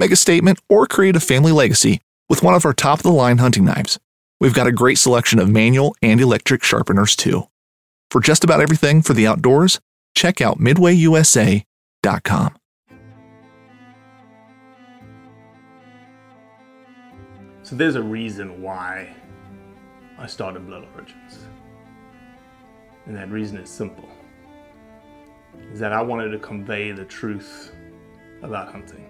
Make a statement or create a family legacy with one of our top of the line hunting knives. We've got a great selection of manual and electric sharpeners too. For just about everything for the outdoors, check out midwayusa.com. So there's a reason why I started Blood Origins. And that reason is simple. Is that I wanted to convey the truth about hunting.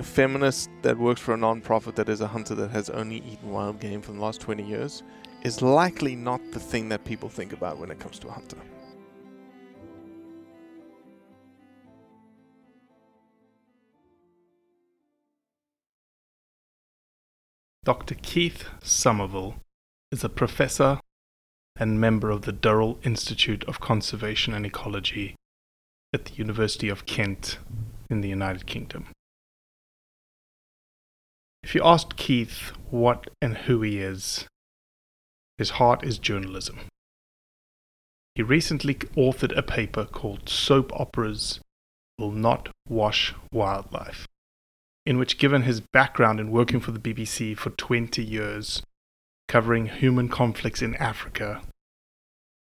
a feminist that works for a non-profit that is a hunter that has only eaten wild game for the last 20 years is likely not the thing that people think about when it comes to a hunter. Dr. Keith Somerville is a professor and member of the Durrell Institute of Conservation and Ecology at the University of Kent in the United Kingdom. If you asked Keith what and who he is, his heart is journalism. He recently authored a paper called Soap Operas Will Not Wash Wildlife in which, given his background in working for the BBC for 20 years, covering human conflicts in Africa,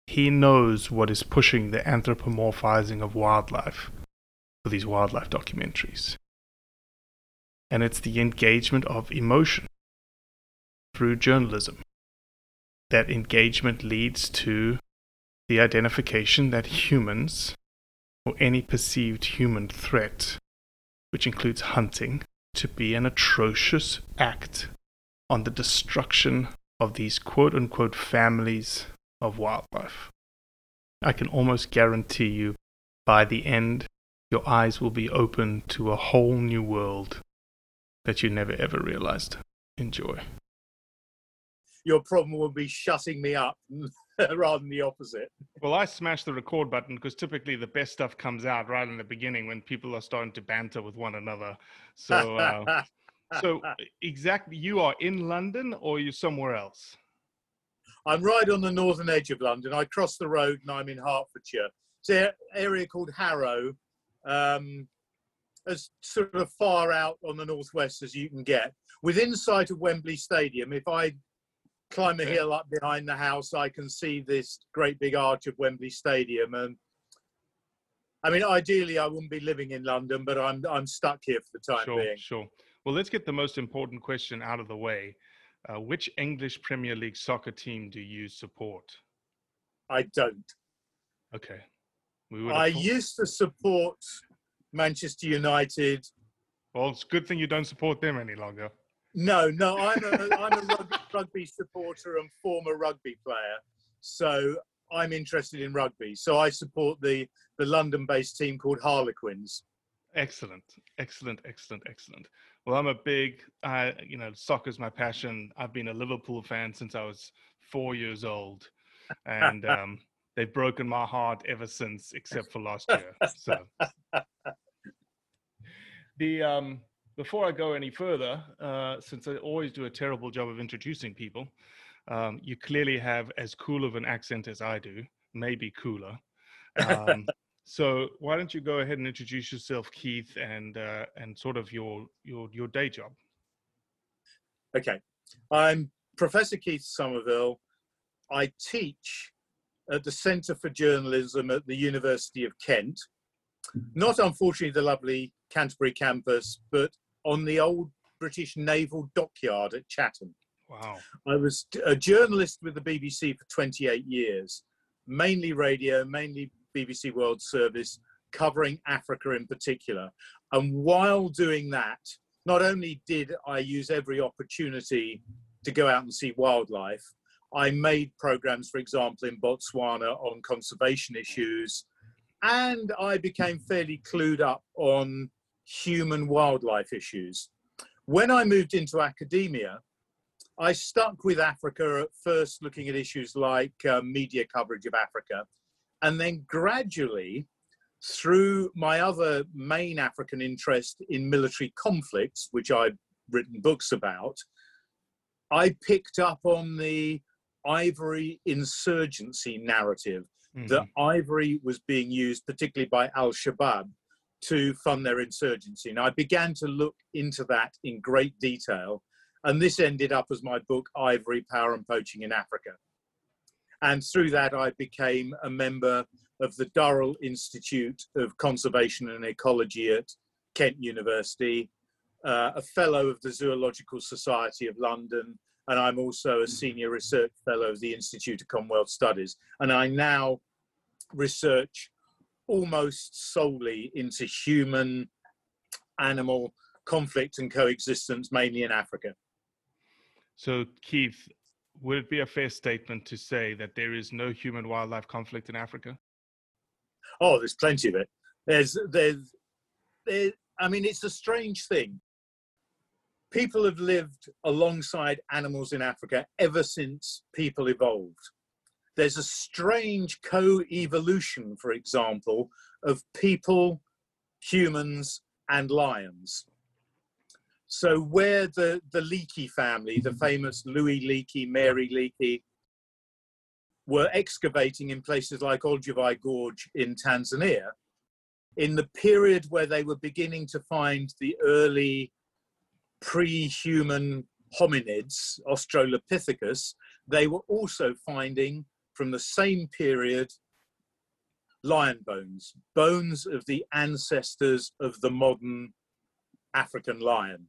he knows what is pushing the anthropomorphizing of wildlife for these wildlife documentaries. And it's the engagement of emotion through journalism. That engagement leads to the identification that humans, or any perceived human threat, which includes hunting, to be an atrocious act on the destruction of these quote unquote families of wildlife. I can almost guarantee you by the end, your eyes will be open to a whole new world that you never ever realized. Enjoy. Your problem will be shutting me up rather than the opposite. Well, I smashed the record button because typically the best stuff comes out right in the beginning when people are starting to banter with one another. So, uh, so exactly, you are in London or you're somewhere else? I'm right on the northern edge of London. I cross the road and I'm in Hertfordshire. It's an area called Harrow, um, as sort of far out on the northwest as you can get. Within sight of Wembley Stadium, if I climb a hill up behind the house, I can see this great big arch of Wembley Stadium. And I mean, ideally, I wouldn't be living in London, but I'm I'm stuck here for the time Sure, being. sure. Well, let's get the most important question out of the way. Uh, which English Premier League soccer team do you support? I don't. Okay. We would I thought- used to support Manchester United. well, it's a good thing you don't support them any longer. No, no, I'm a, I'm a rugby, rugby supporter and former rugby player. So I'm interested in rugby. So I support the, the London based team called Harlequins. Excellent, excellent, excellent, excellent. Well, I'm a big, uh, you know, soccer's my passion. I've been a Liverpool fan since I was four years old, and um, they've broken my heart ever since, except for last year. So, the um, before I go any further, uh, since I always do a terrible job of introducing people, um, you clearly have as cool of an accent as I do, maybe cooler. Um, so why don't you go ahead and introduce yourself, Keith, and uh, and sort of your your your day job? Okay, I'm Professor Keith Somerville. I teach at the Centre for Journalism at the University of Kent. Not unfortunately the lovely Canterbury campus, but on the old British Naval Dockyard at Chatham. Wow. I was a journalist with the BBC for 28 years, mainly radio, mainly BBC World Service, covering Africa in particular. And while doing that, not only did I use every opportunity to go out and see wildlife, I made programs, for example, in Botswana on conservation issues, and I became fairly clued up on human wildlife issues. When I moved into academia, I stuck with Africa at first, looking at issues like uh, media coverage of Africa, and then gradually, through my other main African interest in military conflicts, which I've written books about, I picked up on the ivory insurgency narrative mm-hmm. that ivory was being used, particularly by Al Shabaab, to fund their insurgency. And I began to look into that in great detail. And this ended up as my book, Ivory, Power and Poaching in Africa. And through that, I became a member of the Durrell Institute of Conservation and Ecology at Kent University, uh, a fellow of the Zoological Society of London, and I'm also a senior research fellow of the Institute of Commonwealth Studies. And I now research almost solely into human animal conflict and coexistence, mainly in Africa. So, Keith, would it be a fair statement to say that there is no human wildlife conflict in Africa? Oh, there's plenty of it. There's, there's, there, I mean, it's a strange thing. People have lived alongside animals in Africa ever since people evolved. There's a strange co evolution, for example, of people, humans, and lions. So where the, the Leakey family, the famous Louis Leakey, Mary Leakey, were excavating in places like Olduvai Gorge in Tanzania, in the period where they were beginning to find the early pre-human hominids, Australopithecus, they were also finding from the same period lion bones, bones of the ancestors of the modern African lion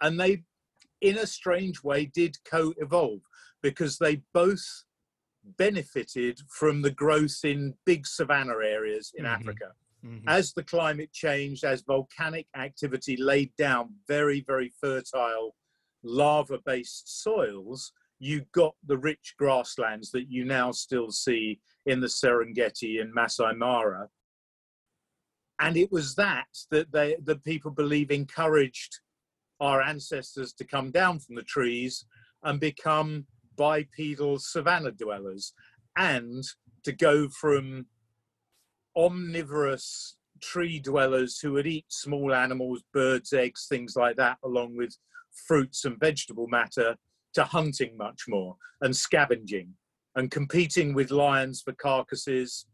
and they in a strange way did co-evolve because they both benefited from the growth in big savanna areas in mm-hmm. Africa. Mm-hmm. As the climate changed, as volcanic activity laid down very, very fertile lava based soils, you got the rich grasslands that you now still see in the Serengeti and Masai Mara. And it was that that they, the people believe encouraged our ancestors to come down from the trees and become bipedal savanna dwellers and to go from omnivorous tree dwellers who would eat small animals, birds, eggs, things like that, along with fruits and vegetable matter, to hunting much more and scavenging and competing with lions for carcasses,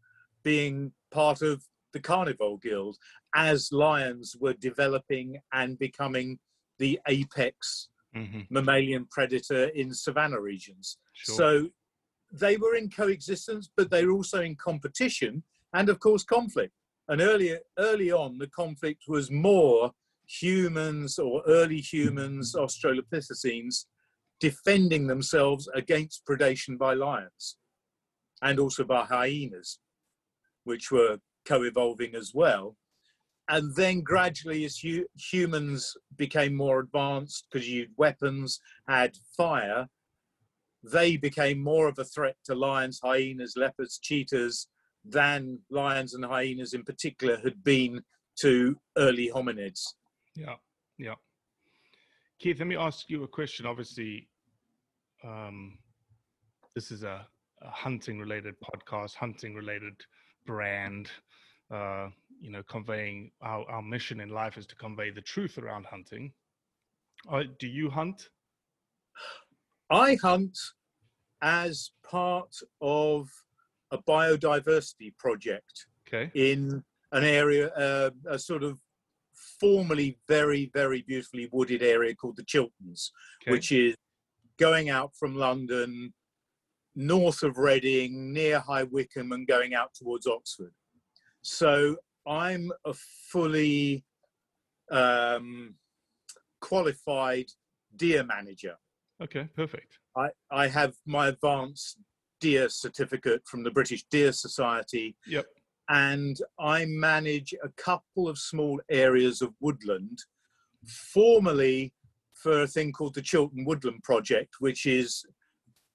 being part of the carnivore guild as lions were developing and becoming the apex mm-hmm. mammalian predator in savanna regions. Sure. So they were in coexistence, but they were also in competition and, of course, conflict. And earlier, early on, the conflict was more humans or early humans, Australopithecines, defending themselves against predation by lions and also by hyenas, which were co evolving as well and then gradually, as hu- humans became more advanced, because you weapons had fire, they became more of a threat to lions, hyenas, leopards, cheetahs than lions and hyenas in particular had been to early hominids. Yeah, yeah. Keith, let me ask you a question. Obviously, um, this is a, a hunting related podcast, hunting related brand. Uh, you know, conveying our, our mission in life is to convey the truth around hunting. Uh, do you hunt? I hunt as part of a biodiversity project Okay. in an area, uh, a sort of formerly very, very beautifully wooded area called the Chilterns, Okay. which is going out from London, north of Reading, near High Wycombe, and going out towards Oxford. So I'm a fully um, qualified deer manager. Okay, perfect. I, I have my advanced deer certificate from the British Deer Society, Yep. and I manage a couple of small areas of woodland, formerly for a thing called the Chiltern Woodland Project, which is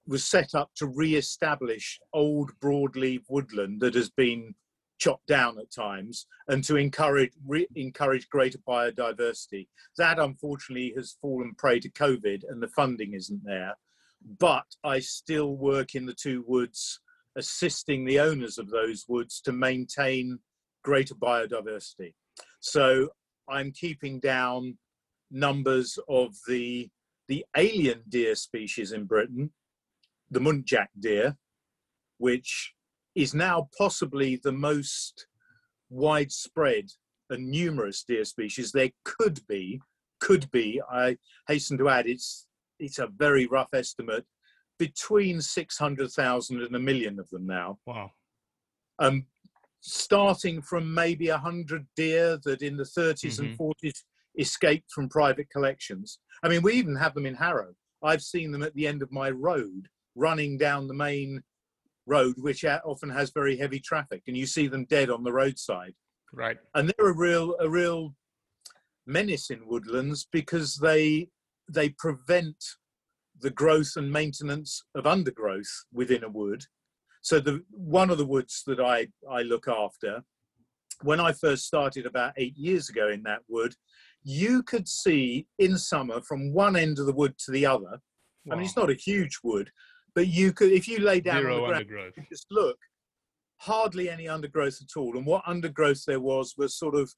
was set up to re-establish old broadleaf woodland that has been chopped down at times and to encourage re- encourage greater biodiversity. That unfortunately has fallen prey to COVID and the funding isn't there. But I still work in the two woods, assisting the owners of those woods to maintain greater biodiversity. So I'm keeping down numbers of the the alien deer species in Britain, the muntjac deer, which is now possibly the most widespread and numerous deer species there could be. Could be. I hasten to add, it's it's a very rough estimate, between six hundred thousand and a million of them now. Wow. Um, starting from maybe a hundred deer that in the 30s and 40s escaped from private collections. I mean, we even have them in Harrow. I've seen them at the end of my road, running down the main road, which often has very heavy traffic, and you see them dead on the roadside. Right. And they're a real, a real menace in woodlands because they they prevent the growth and maintenance of undergrowth within a wood. So the one of the woods that I I look after, when I first started about eight years ago in that wood, you could see in summer from one end of the wood to the other. I mean, it's not a huge wood, but you could if you lay down on the ground, just look, hardly any undergrowth at all. And what undergrowth there was was sort of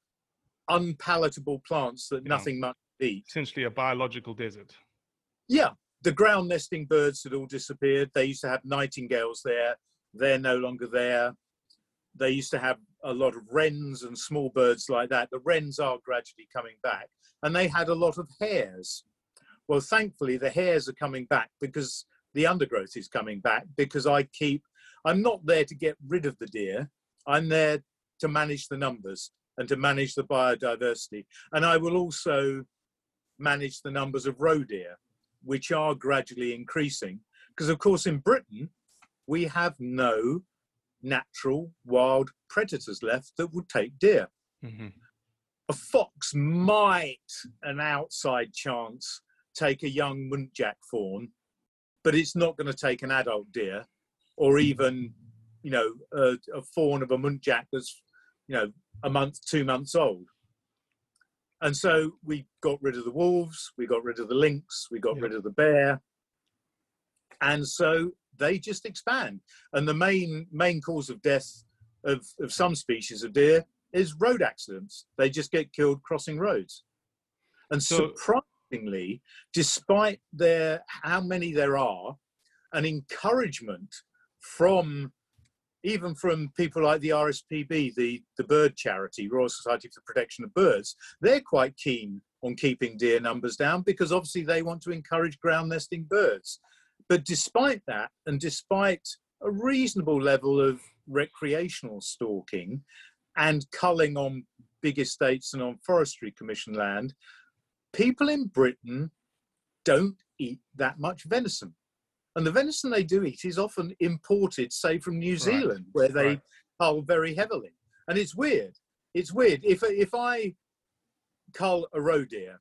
unpalatable plants that nothing much Essentially a biological desert. Yeah, the ground nesting birds had all disappeared. They used to have nightingales there. They're no longer there. They used to have a lot of wrens and small birds like that. The wrens are gradually coming back. And they had a lot of hares. Well, thankfully, the hares are coming back because the undergrowth is coming back because I keep, I'm not there to get rid of the deer. I'm there to manage the numbers and to manage the biodiversity. And I will also manage the numbers of roe deer, which are gradually increasing. Because, of course, in Britain, we have no natural wild predators left that would take deer. Mm-hmm. A fox might, an outside chance, take a young muntjac fawn, but it's not going to take an adult deer or even, you know, a, a fawn of a muntjac that's, you know, a month, two months old. And so we got rid of the wolves, we got rid of the lynx, we got rid of the bear. And so they just expand. And the main main cause of death of, of some species of deer is road accidents. They just get killed crossing roads. And So- surprisingly, despite their how many there are, an encouragement from even from people like the RSPB, the, the bird charity, Royal Society for the Protection of Birds, they're quite keen on keeping deer numbers down because obviously they want to encourage ground nesting birds. But despite that, and despite a reasonable level of recreational stalking and culling on big estates and on forestry commission land, people in Britain don't eat that much venison. And the venison they do eat is often imported, say, from New Zealand, where they right. cull very heavily. And it's weird it's weird. If if I cull a roe deer,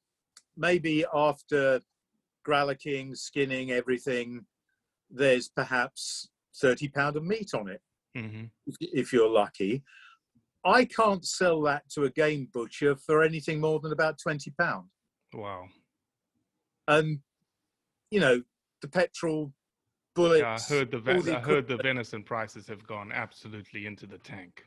maybe after gralloching, skinning, everything, there's perhaps 30 pound of meat on it, hmm if, if you're lucky. I can't sell that to a game butcher for anything more than about 20 pound. Wow. And, you know, the petrol, bullets. Yeah, I heard the the I heard the venison prices have gone absolutely into the tank.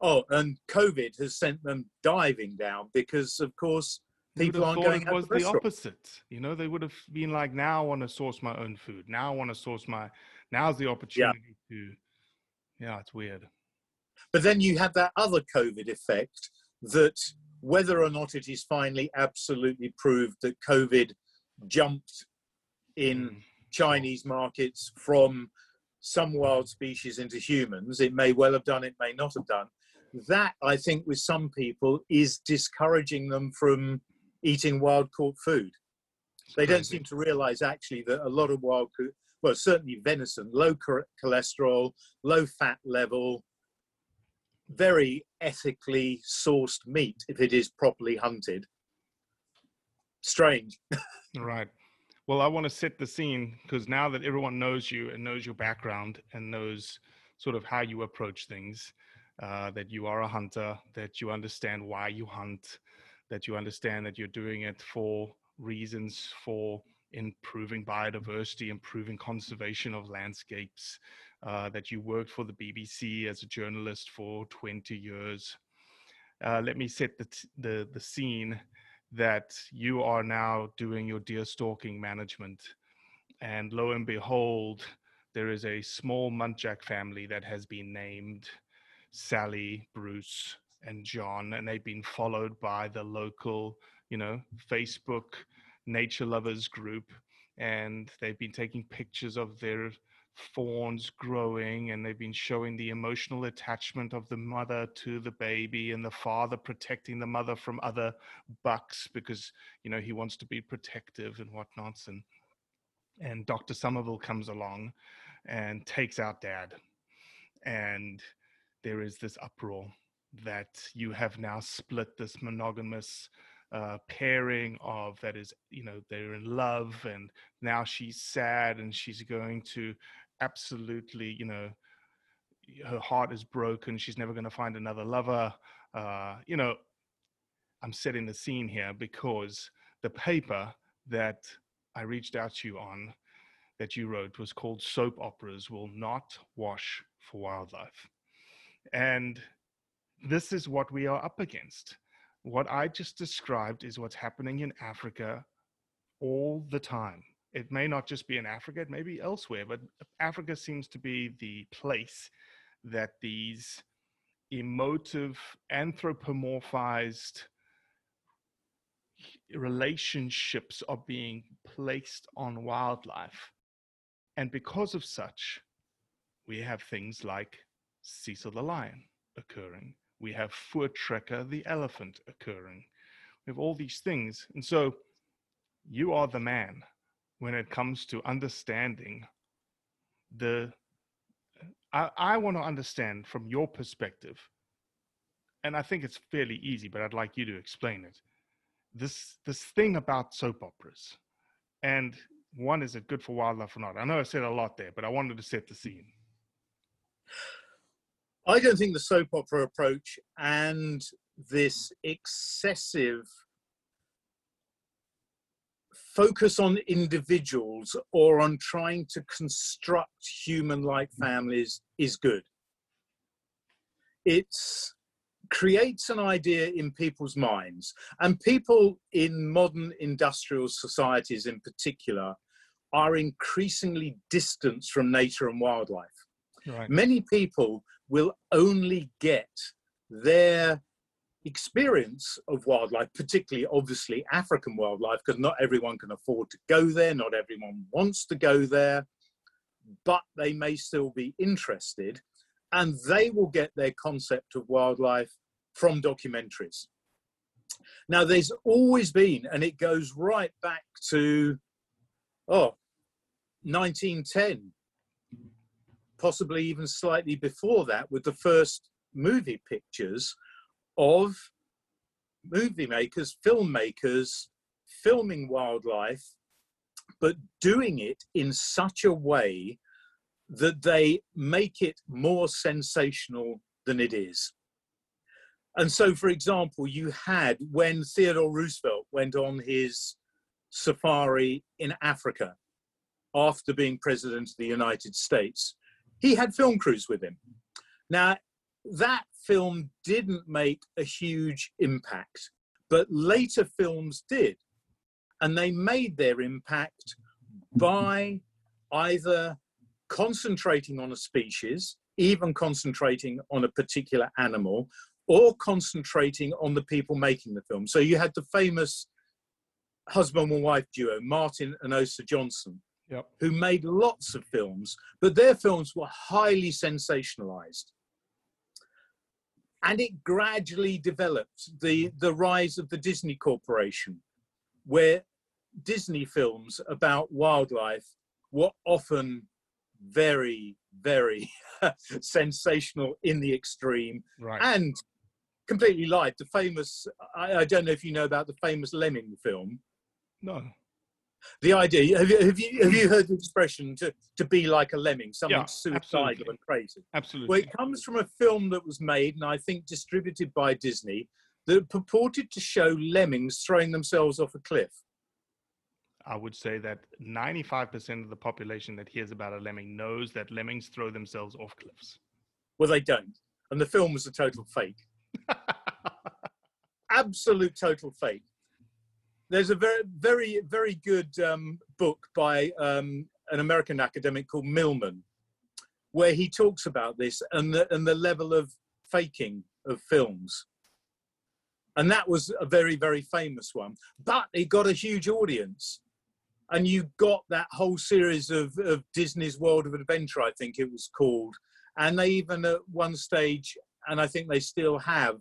Oh, and COVID has sent them diving down because, of course, people aren't going it was to the opposite. You know, they would have been like, now I want to source my own food. Now I want to source my. Now's the opportunity to. Yeah, it's weird. But then you have that other COVID effect that whether or not it is finally absolutely proved that COVID jumped in Mm. Chinese markets from some wild species into humans, it may well have done, it may not have done. That, I think, with some people is discouraging them from eating wild caught food. They don't seem to realize actually that a lot of wild, well, certainly venison, low cholesterol, low fat level, very ethically sourced meat if it is properly hunted. Strange. Right. Well, I want to set the scene because now that everyone knows you and knows your background and knows sort of how you approach things, uh, that you are a hunter, that you understand why you hunt, that you understand that you're doing it for reasons for improving biodiversity, improving conservation of landscapes, uh, that you worked for the BBC as a journalist for 20 years. Uh, let me set the, t- the, the scene that you are now doing your deer stalking management. And lo and behold, there is a small muntjac family that has been named Sally, Bruce, and John, and they've been followed by the local, you know, Facebook nature lovers group. And they've been taking pictures of their fawns growing and they've been showing the emotional attachment of the mother to the baby and the father protecting the mother from other bucks because you know he wants to be protective and whatnot and and dr somerville comes along and takes out dad. And there is this uproar that you have now split this monogamous uh, pairing of that is you know they're in love and now she's sad and she's going to absolutely you know her heart is broken she's never going to find another lover uh, you know i'm setting the scene here because the paper that i reached out to you on that you wrote was called soap operas will not wash for wildlife. And this is what we are up against. What i just described is what's happening in africa all the time it may not just be in Africa, it may be elsewhere, but Africa seems to be the place that these emotive, anthropomorphized relationships are being placed on wildlife. And because of such, we have things like Cecil the lion occurring. We have Voortrekker the elephant occurring. We have all these things. And so you are the man when it comes to understanding the I, I want to understand from your perspective and i think it's fairly easy but i'd like you to explain it. This this thing about soap operas and one is it good for wildlife or not? I know i said a lot there but i wanted to set the scene. I don't think the soap opera approach and this excessive focus on individuals or on trying to construct human like mm. families is good. It creates an idea in people's minds, and people in modern industrial societies in particular are increasingly distanced from nature and wildlife. Right. Many people will only get their experience of wildlife, particularly obviously African wildlife, because not everyone can afford to go there, not everyone wants to go there, but they may still be interested, and they will get their concept of wildlife from documentaries. Now, there's always been, and it goes right back to, oh, 1910, possibly even slightly before that, with the first movie pictures of movie makers, filmmakers filming wildlife, but doing it in such a way that they make it more sensational than it is. And so, for example, you had when Theodore Roosevelt went on his safari in Africa after being president of the United States, he had film crews with him. Now, that film didn't make a huge impact, but later films did. And they made their impact by either concentrating on a species, even concentrating on a particular animal, or concentrating on the people making the film. So you had the famous husband and wife duo, Martin and Osa Johnson, Yep. who made lots of films, but their films were highly sensationalized. And it gradually developed the, the rise of the Disney Corporation, where Disney films about wildlife were often very, very sensational in the extreme Right. and completely lied. The famous, I, I don't know if you know about the famous Lemming film. no. The idea, have you, have you, have you mm. heard the expression to, to be like a lemming, something Yeah, suicidal absolutely. and crazy? Absolutely. Well, it comes from a film that was made and I think distributed by Disney that purported to show lemmings throwing themselves off a cliff. I would say that 95% of the population that hears about a lemming knows that lemmings throw themselves off cliffs. Well, they don't. And the film was a total fake. Absolute total fake. There's a very, very, very good um, book by um, an American academic called Mitman, where he talks about this and the, and the level of faking of films. And that was a very, very famous one. But it got a huge audience. And you got that whole series of, of Disney's World of Adventure, I think it was called. And they even at one stage, and I think they still have,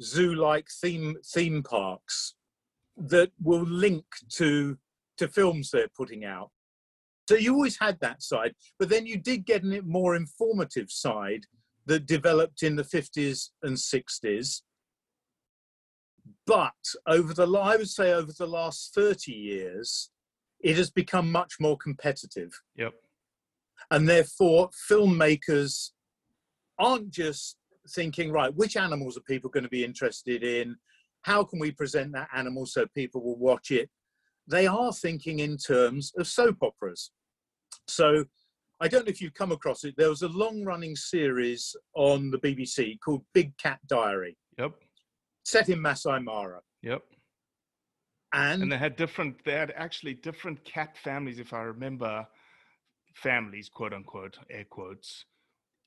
zoo-like theme theme parks that will link to to films they're putting out. So you always had that side, but then you did get a more informative side that developed in the 50s and 60s. But over the, I would say over the last 30 years, it has become much more competitive. Yep. And therefore, filmmakers aren't just thinking, right, which animals are people going to be interested in? How can we present that animal so people will watch it? They are thinking in terms of soap operas. So I don't know if you've come across it. There was a long running series on the BBC called Big Cat Diary, Yep. set in Masai Mara. Yep. And, And they had different, they had actually different cat families, if I remember, families, quote unquote, air quotes,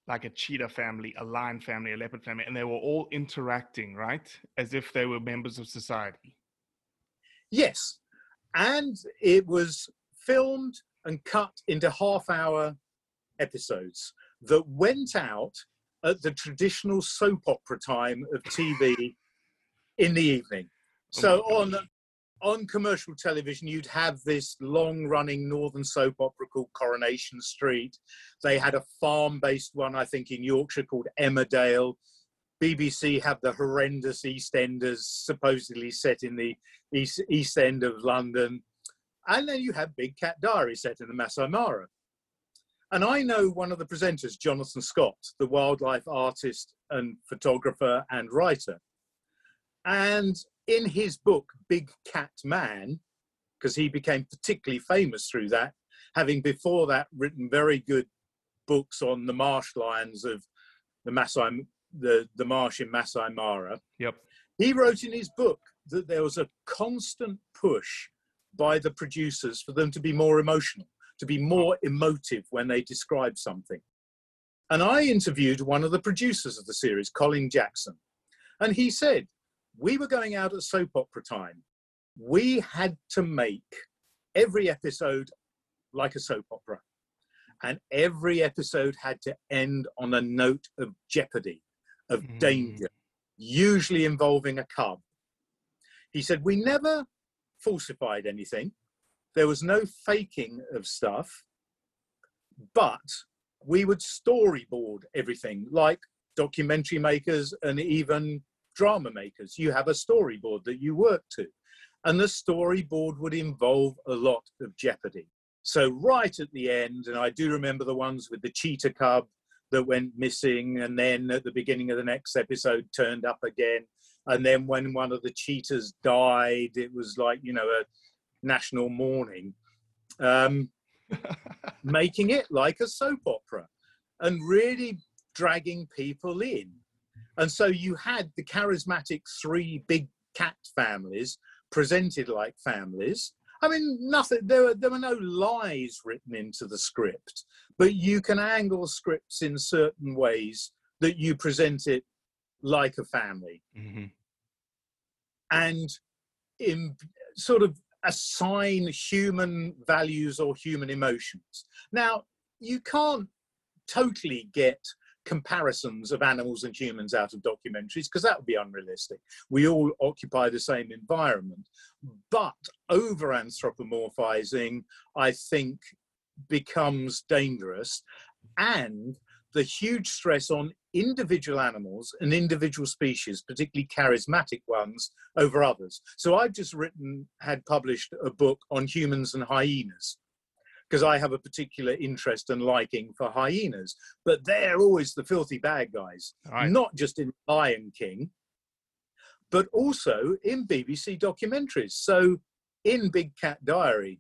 like a cheetah family, a lion family, a leopard family, and they were all interacting, right? As if they were members of society. Yes. And it was filmed and cut into half hour episodes that went out at the traditional soap opera time of TV in the evening. So oh on on commercial television, you'd have this long running northern soap opera called Coronation Street. They had a farm based one, I think, in Yorkshire called Emmerdale. BBC have the horrendous EastEnders, supposedly set in the east, east end of London. And then you have Big Cat Diary set in the Masai Mara. And I know one of the presenters, Jonathan Scott, the wildlife artist and photographer and writer. And in his book, Big Cat Man, because he became particularly famous through that, having before that written very good books on the marsh lions of the Masai, the, the marsh in Masai Mara. Yep. He wrote in his book that there was a constant push by the producers for them to be more emotional, to be more emotive when they describe something. And I interviewed one of the producers of the series, Colin Jackson, and he said, We were going out at soap opera time. We had to make every episode like a soap opera, and every episode had to end on a note of jeopardy, of Mm. danger, usually involving a cub. He said, We never falsified anything. There was no faking of stuff, but we would storyboard everything like documentary makers and even drama makers. You have a storyboard that you work to, and the storyboard would involve a lot of jeopardy. So, right at the end, and I do remember the ones with the cheetah cub that went missing, and then at the beginning of the next episode turned up again. And then when one of the cheetahs died, it was like, you know, a national mourning. Um, making it like a soap opera and really dragging people in. And so you had the charismatic three big cat families presented like families. I mean, nothing. There were there were no lies written into the script, but you can angle scripts in certain ways that you present it like a family, Mm-hmm. and in sort of assign human values or human emotions. Now, you can't totally get comparisons of animals and humans out of documentaries because that would be unrealistic. We all occupy the same environment, but over anthropomorphizing, I think, becomes dangerous. And the huge stress on individual animals and individual species, particularly charismatic ones, over others. So I've just written, had published a book on humans and hyenas because I have a particular interest and liking for hyenas. But they're always the filthy bad guys, Right. not just in Lion King, but also in BBC documentaries. So in Big Cat Diary,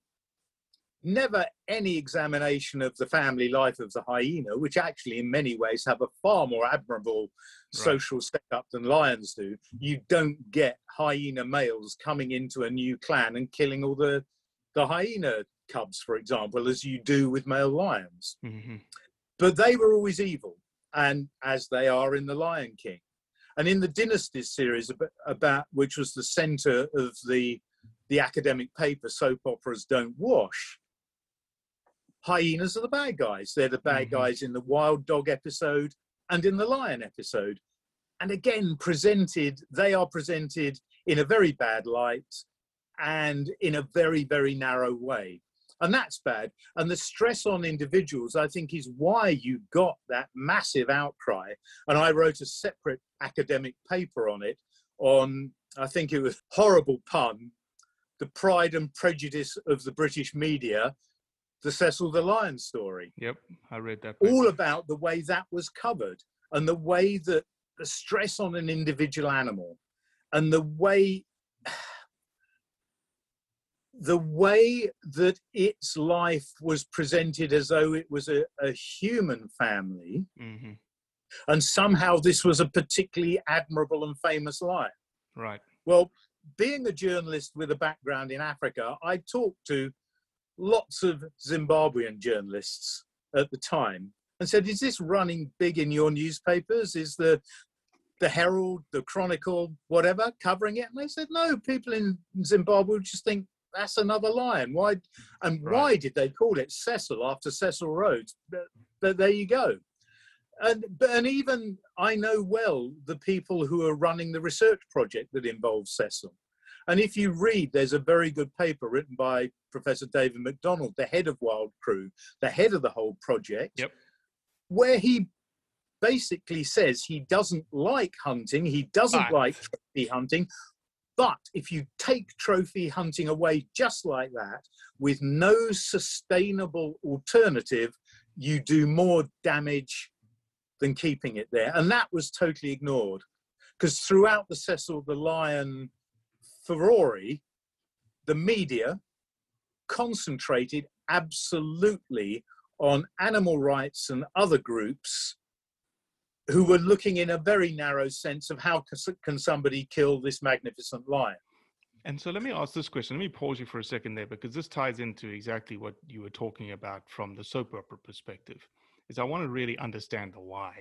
never any examination of the family life of the hyena, which actually in many ways have a far more admirable Right. social setup than lions do. Mm-hmm. You don't get hyena males coming into a new clan and killing all the, the hyena cubs, for example, as you do with male lions. Mm-hmm. But they were always evil, and as they are in The Lion King. And in the Dynasties series, about, about which was the center of the, the academic paper, Soap Operas Don't Wash, hyenas are the bad guys. They're the bad Mhm. guys in the Wild Dog episode and in the Lion episode. And again, presented, they are presented in a very bad light and in a very, very narrow way. And that's bad. And the stress on individuals, I think, is why you got that massive outcry. And I wrote a separate academic paper on it, on, I think it was horrible pun, the pride and prejudice of the British media, the Cecil the Lion story Yep, I read that. all about the way that was covered and the way that the stress on an individual animal and the way the way that its life was presented as though it was a, a human family Mhm. and somehow this was a particularly admirable and famous life. Right. well, being a journalist with a background in Africa, I talked to lots of Zimbabwean journalists at the time and said, "Is this running big in your newspapers? Is the the Herald, the Chronicle, whatever, covering it?" And they said, "No, people in Zimbabwe just think that's another lion. Why? And why did they call it Cecil after Cecil Rhodes? But, but there you go." and but and even I know well the people who are running the research project that involves Cecil. And if you read, there's a very good paper written by Professor David Macdonald, the head of Wild Crew, the head of the whole project, Yep. where he basically says he doesn't like hunting, he doesn't But- like trophy hunting. But if you take trophy hunting away just like that, with no sustainable alternative, you do more damage than keeping it there. And that was totally ignored. Because throughout the Cecil the Lion furore, the media concentrated absolutely on animal rights and other groups who were looking in a very narrow sense of how can- somebody kill this magnificent lion. And so let me ask this question. Let me pause you for a second there because this ties into exactly what you were talking about from the soap opera perspective. Is I want to really understand the why,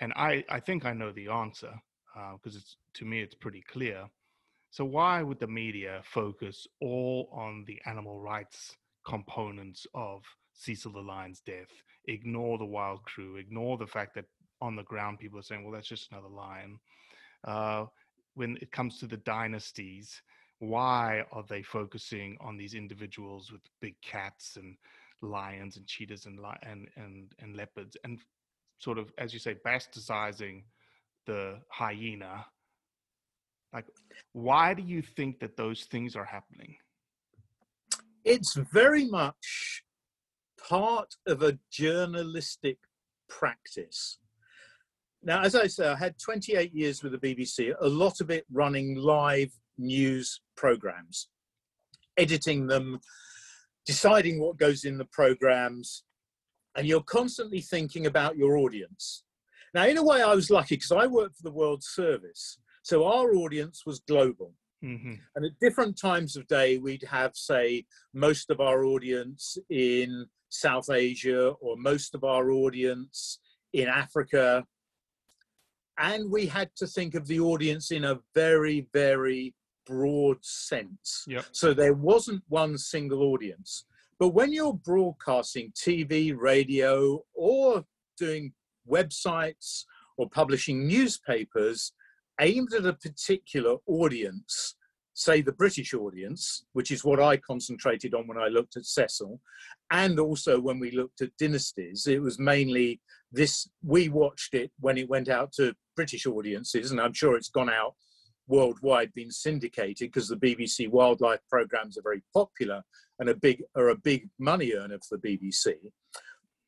and I I think I know the answer uh, because it's to me it's pretty clear. So why would the media focus all on the animal rights components of Cecil the Lion's death? Ignore the WildCRU. Ignore the fact that on the ground people are saying, "Well, that's just another lion." Uh, when it comes to the dynasties, why are they focusing on these individuals with big cats and lions and cheetahs and li- and and and leopards and sort of as you say bastardizing the hyena Like, why do you think that those things are happening? It's very much part of a journalistic practice. Now, as I say, I had 28 years with the BBC, a lot of it running live news programs, editing them, deciding what goes in the programs, and you're constantly thinking about your audience. Now, in a way, I was lucky because I worked for the World Service, so our audience was global. Mm-hmm. And at different times of day, we'd have, say, most of our audience in South Asia or most of our audience in Africa. And we had to think of the audience in a very, very broad sense. Yep. So there wasn't one single audience. But when you're broadcasting TV, radio, or doing websites or publishing newspapers aimed at a particular audience, say the British audience, which is what I concentrated on when I looked at Cecil, and also when we looked at dynasties, it was mainly this. We watched it when it went out to British audiences, and I'm sure it's gone out worldwide, been syndicated because the BBC wildlife programs are very popular and a big are a big money earner for the BBC.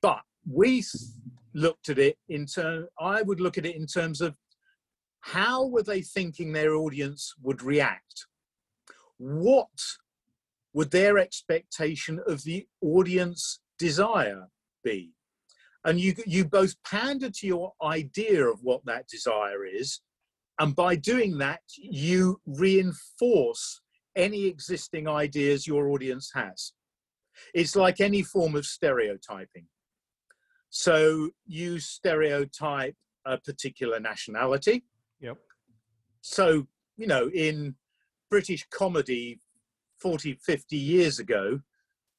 But we looked at it in terms. I would look at it in terms of how were they thinking their audience would react what would their expectation of the audience desire be? And you, you both pander to your idea of what that desire is, and by doing that, you reinforce any existing ideas your audience has. It's like any form of stereotyping. So you stereotype a particular nationality. Yep. So, you know, in British comedy 40, 50 years ago,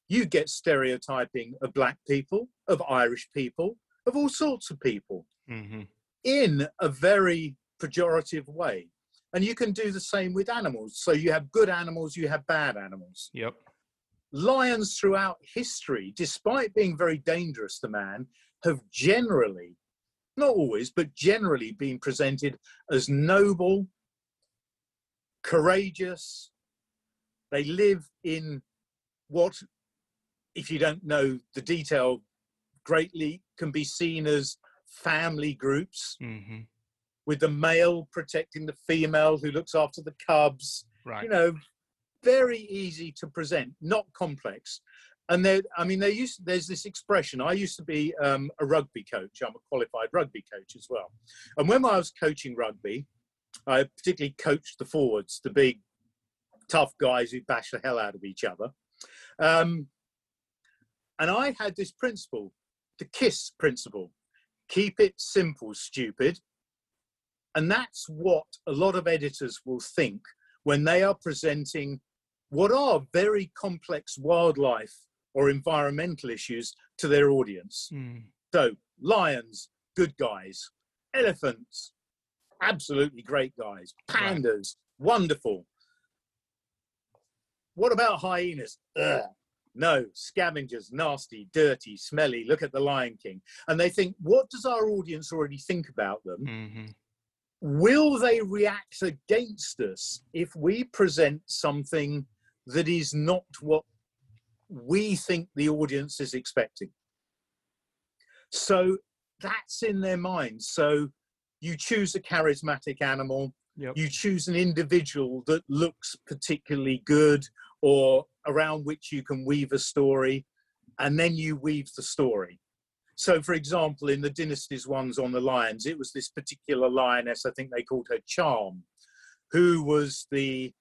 you get stereotyping of black people, of Irish people, of all sorts of people Mm-hmm. in a very pejorative way. And you can do the same with animals. So you have good animals, you have bad animals. Yep. Lions throughout history, despite being very dangerous to man, have generally, not always, but generally been presented as noble, courageous. They live in what, if you don't know the detail greatly, can be seen as family groups, Mm-hmm. with the male protecting the female who looks after the cubs. Right. You know, very easy to present, not complex. And there, I mean, there used there's this expression. I used to be um, a rugby coach. I'm a qualified rugby coach as well. And when I was coaching rugby, I particularly coached the forwards, the big, tough guys who bash the hell out of each other. Um, and I had this principle, the KISS principle keep it simple, stupid. And that's what a lot of editors will think when they are presenting what are very complex wildlife or environmental issues to their audience. Mm. So, lions, good guys. Elephants, absolutely great guys. Pandas, wonderful. What about hyenas? Ugh. No, scavengers, nasty, dirty, smelly. Look at the Lion King. And they think, what does our audience already think about them? Mm-hmm. Will they react against us if we present something that is not what we think the audience is expecting? So that's in their minds. So you choose a charismatic animal, Yep. you choose an individual that looks particularly good or around which you can weave a story, and then you weave the story. So, for example, in the Dynasties ones on the lions, it was this particular lioness, I think they called her Charm, who was the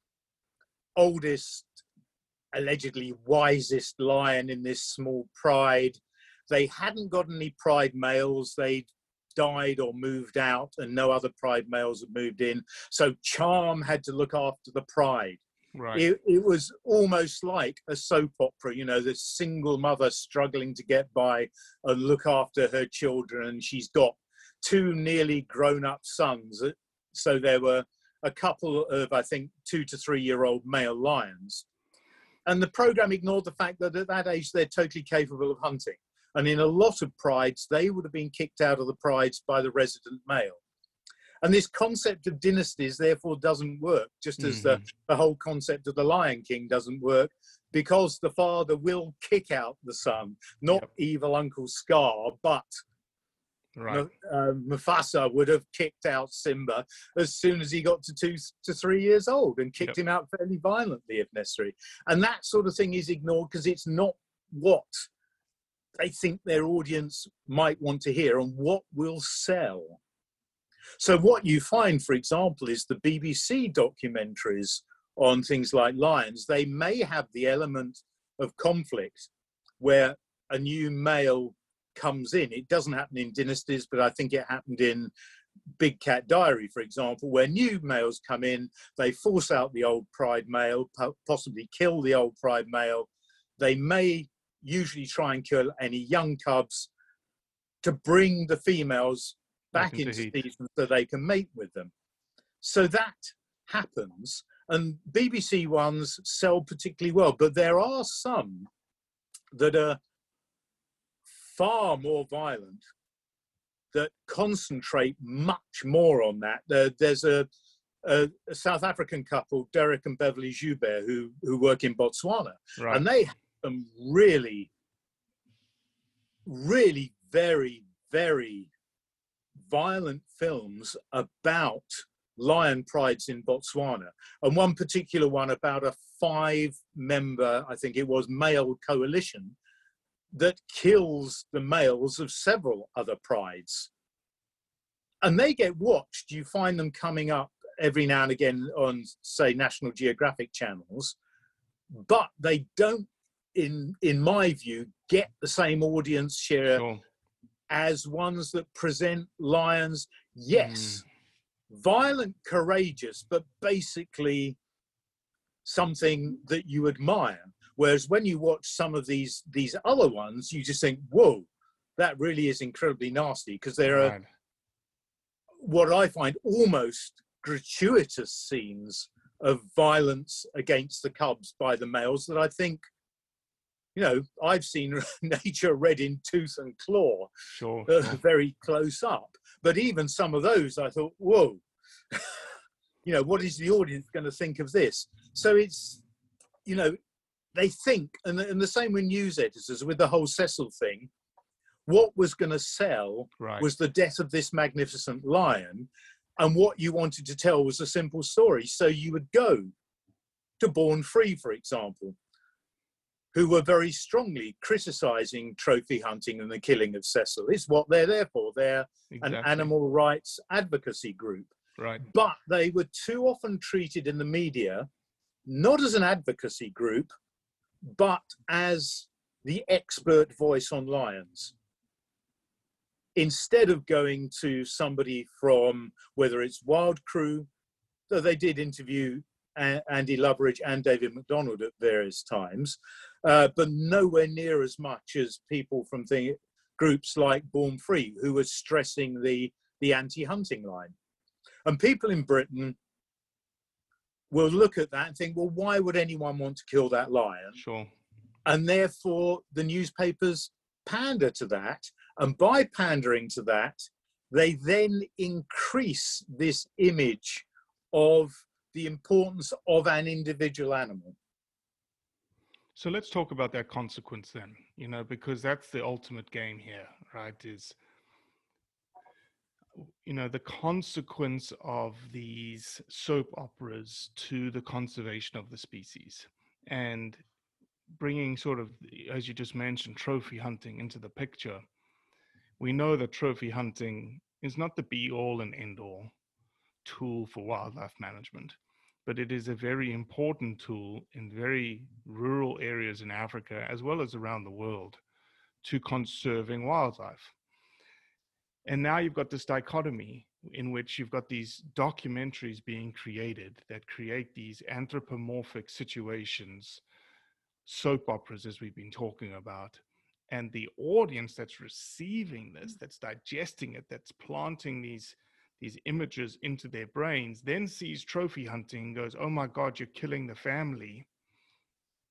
oldest, allegedly wisest lion in this small pride. They hadn't got any pride males. They'd died or moved out, and no other pride males had moved in. So Charm had to look after the pride. Right. It, it was almost like a soap opera, you know, the single mother struggling to get by and look after her children, and she's got two nearly grown up sons. Uh, So there were a couple of, I think, two to three year old male lions. And the program ignored the fact that at that age they're totally capable of hunting. And in a lot of prides, they would have been kicked out of the prides by the resident male. And this concept of dynasties therefore doesn't work, just as the, the whole concept of the Lion King doesn't work, because the father will kick out the son, not evil Uncle Scar, but Right. uh, Mufasa would have kicked out Simba as soon as he got to two to three years old and kicked him out fairly violently if necessary. And that sort of thing is ignored because it's not what they think their audience might want to hear and what will sell. So, what you find, for example, is the BBC documentaries on things like lions, they may have the element of conflict where a new male comes in. It doesn't happen in dynasties, but I think it happened in Big Cat Diary, for example, where new males come in, they force out the old pride male, possibly kill the old pride male. They may usually try and kill any young cubs to bring the females back, into season so they can mate with them. So that happens, and BBC ones sell particularly well, but there are some that are far more violent that concentrate much more on that. There, there's a, a, a South African couple, Dereck and Beverly Joubert, who who work in Botswana, Right. and they some really, really very, very violent films about lion prides in Botswana, and one particular one about a five-member, I think it was, male coalition that kills the males of several other prides. And they get watched. You find them coming up every now and again on, say, National Geographic channels, but they don't, in in my view, get the same audience share Sure. as ones that present lions. Yes, hmm. violent, courageous, but basically something that you admire. Whereas when you watch some of these these other ones, you just think, "Whoa, that really is incredibly nasty." Because there are Right. what I find almost gratuitous scenes of violence against the cubs by the males that I think, you know, I've seen nature red in tooth and claw Sure. uh, very close up. But even some of those, I thought, whoa, you know, what is the audience going to think of this? So it's, you know, they think, and the, and the same with news editors with the whole Cecil thing. What was going to sell Right. was the death of this magnificent lion, and what you wanted to tell was a simple story. So you would go to Born Free, for example, who were very strongly criticizing trophy hunting and the killing of Cecil. It's what they're there for. They're an animal rights advocacy group. Right. But they were too often treated in the media not as an advocacy group, but as the expert voice on lions. Instead of going to somebody from whether it's WildCRU, though they did interview Andy Loveridge and David Macdonald at various times, uh, but nowhere near as much as people from the groups like Born Free, who were stressing the, the anti hunting line. And people in Britain will look at that and think, well, why would anyone want to kill that lion? Sure. And therefore, the newspapers pander to that. And by pandering to that, they then increase this image of the importance of an individual animal. So let's talk about that consequence then, you know, because that's the ultimate game here, right? Is, you know, the consequence of these soap operas to the conservation of the species and bringing sort of, as you just mentioned, trophy hunting into the picture. We know that trophy hunting is not the be all and end all tool for wildlife management but it is a very important tool in very rural areas in Africa as well as around the world to conserving wildlife. And now you've got this dichotomy in which you've got these documentaries being created that create these anthropomorphic situations, soap operas, as we've been talking about. And the audience that's receiving this, mm. that's digesting it, that's planting these these images into their brains, then sees trophy hunting, and goes, Oh my God, you're killing the family.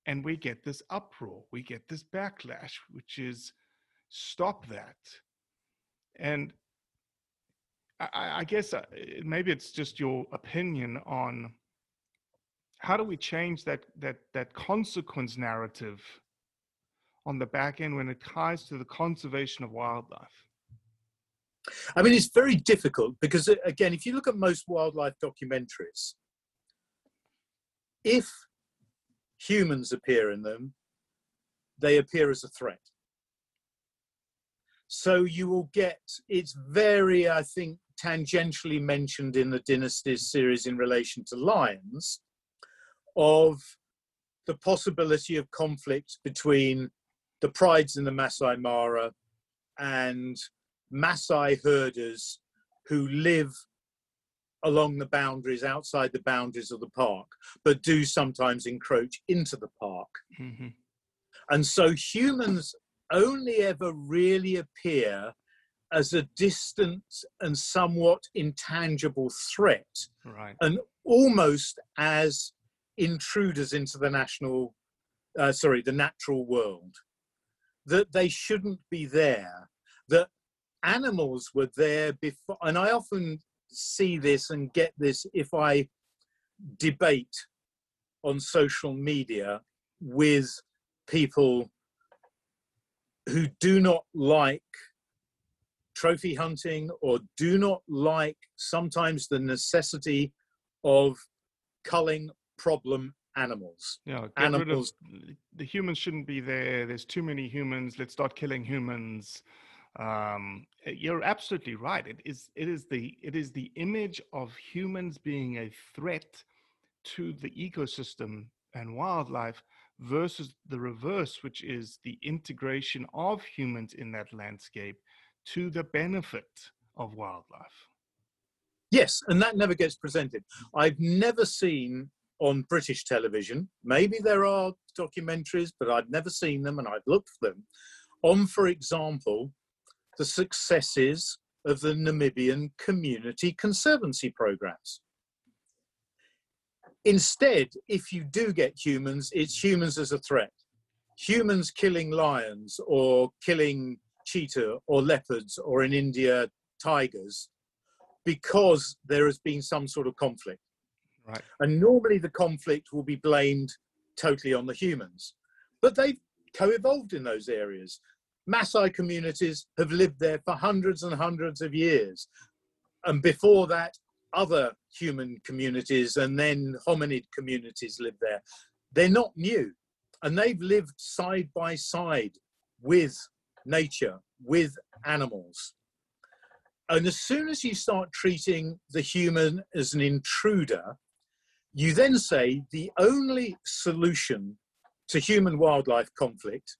And we get this uproar, we get this backlash, which is stop that. And I, I guess uh, maybe it's just your opinion on how do we change that that that consequence narrative on the back end when it ties to the conservation of wildlife. I mean, it's very difficult because, uh, again, if you look at most wildlife documentaries, if humans appear in them, they appear as a threat. So you will get, it's very, I think, tangentially mentioned in the Dynasties series in relation to lions, of the possibility of conflict between the prides in the Masai Mara and Masai herders who live along the boundaries, outside the boundaries of the park, but do sometimes encroach into the park. Mm-hmm. And so humans only ever really appear as a distant and somewhat intangible threat, Right. and almost as intruders into the national, uh, sorry, the natural world. That they shouldn't be there. That animals were there before, and I often see this and get this if I debate on social media with people who do not like trophy hunting or do not like sometimes the necessity of culling problem animals. Yeah, Animals. of the humans shouldn't be there. There's too many humans. Let's start killing humans. Um, you're absolutely right. It is. It is the. It is the image of humans being a threat to the ecosystem and wildlife versus the reverse, which is the integration of humans in that landscape to the benefit of wildlife. Yes, and that never gets presented. I've never seen on British television, maybe there are documentaries, but I've never seen them and I've looked for them, on, for example, the successes of the Namibian community conservancy programs. Instead, if you do get humans, it's humans as a threat. Humans killing lions or killing cheetah or leopards or in India, tigers, because there has been some sort of conflict. Right. And normally the conflict will be blamed totally on the humans. But they've co evolved in those areas. Maasai communities have lived there for hundreds and hundreds of years. And before that, other human communities and then hominid communities live there. They're not new. And they've lived side by side with nature, with animals. And as soon as you start treating the human as an intruder, you then say the only solution to human wildlife conflict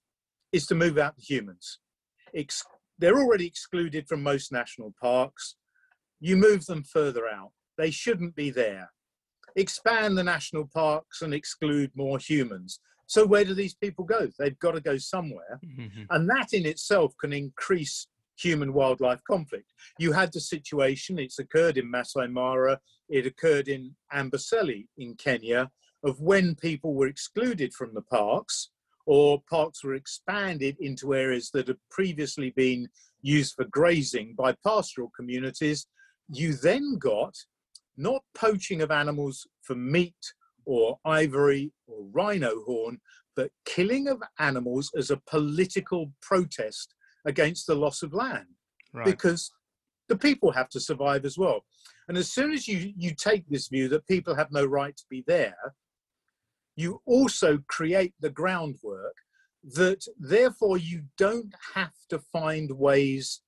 is to move out the humans. Ex- they're already excluded from most national parks. You move them further out. They shouldn't be there. Expand the national parks and exclude more humans. So, where do these people go? They've got to go somewhere. Mm-hmm. And that in itself can increase human wildlife conflict. You had the situation, it's occurred in Masai Mara, it occurred in Amboseli in Kenya, of when people were excluded from the parks or parks were expanded into areas that had previously been used for grazing by pastoral communities. You then got not poaching of animals for meat or ivory or rhino horn, but killing of animals as a political protest against the loss of land Right. because the people have to survive as well. And as soon as you, you take this view that people have no right to be there, you also create the groundwork that therefore you don't have to find ways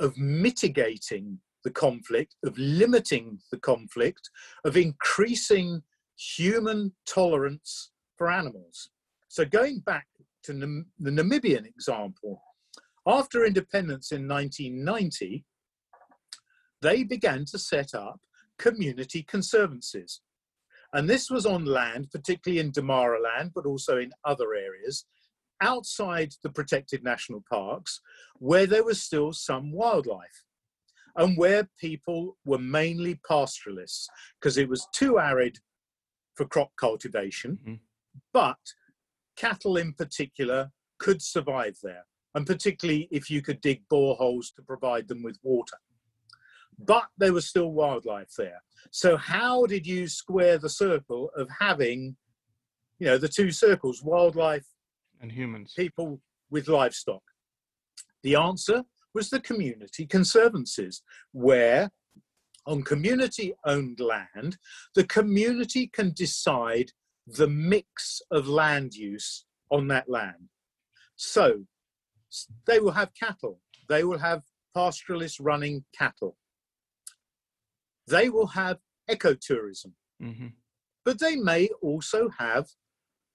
of mitigating the conflict, of limiting the conflict, of increasing human tolerance for animals. So going back to Nam- the Namibian example, after independence in 1990, they began to set up community conservancies. And this was on land, particularly in Damara land, but also in other areas outside the protected national parks, where there was still some wildlife and where people were mainly pastoralists because it was too arid for crop cultivation, Mhm. but cattle in particular could survive there, and particularly if you could dig boreholes to provide them with water. But there was still wildlife there. So how did you square the circle of having, you know, the two circles, wildlife, And humans. people with livestock? The answer was the community conservancies, where on community owned land, the community can decide the mix of land use on that land. So they will have cattle, they will have pastoralists running cattle, they will have ecotourism, hmm but they may also have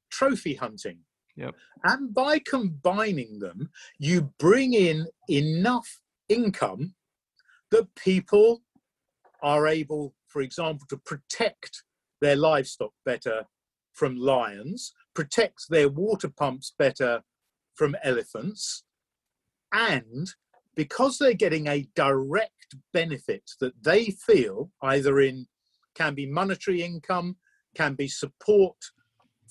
trophy hunting. Yep. And by combining them, you bring in enough income that people are able, for example, to protect their livestock better from lions, protect their water pumps better from elephants, and because they're getting a direct benefit that they feel either in can be monetary income, can be support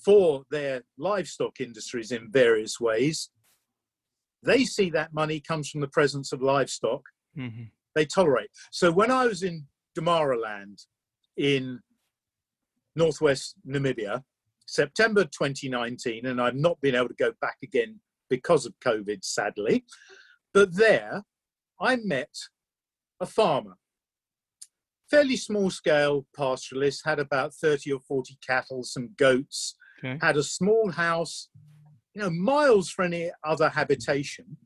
for their livestock industries in various ways. They see that money comes from the presence of livestock. hmm They tolerate. So when I was in Damaraland in northwest Namibia, September 2019, and I've not been able to go back again because of COVID, sadly. But there, I met a farmer, fairly small scale pastoralist, had about 30 or 40 cattle, some goats, Okay. had a small house, you know, miles from any other habitation.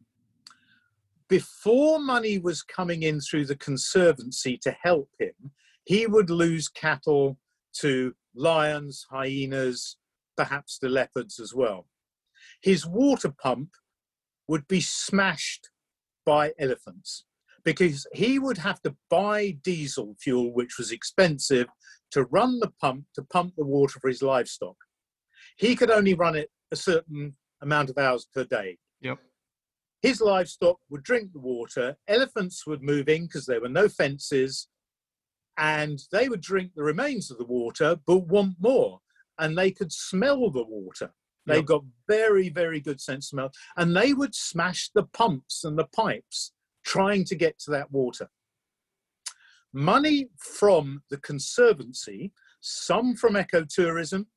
Before money was coming in through the conservancy to help him, he would lose cattle to lions, hyenas, perhaps the leopards as well. His water pump would be smashed by elephants because he would have to buy diesel fuel, which was expensive, to run the pump to pump the water for his livestock. He could only run it a certain amount of hours per day. Yep. His livestock would drink the water, elephants would move in because there were no fences, and they would drink the remains of the water but want more. And they could smell the water. They've Yep. got very, very good sense of smell. And they would smash the pumps and the pipes trying to get to that water. Money from the Conservancy, some from ecotourism,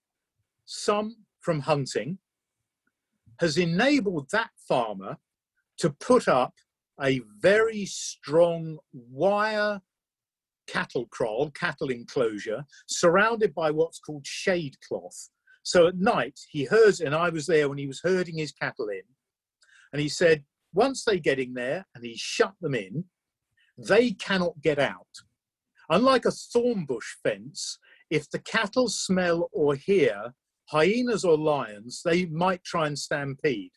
some from hunting, has enabled that farmer to put up a very strong wire cattle kraal, cattle enclosure, surrounded by what's called shade cloth. So at night, he herds, and I was there when he was herding his cattle in, and he said, once they get in there and he shut them in, they cannot get out. Unlike a thorn bush fence, if the cattle smell or hear hyenas or lions, they might try and stampede.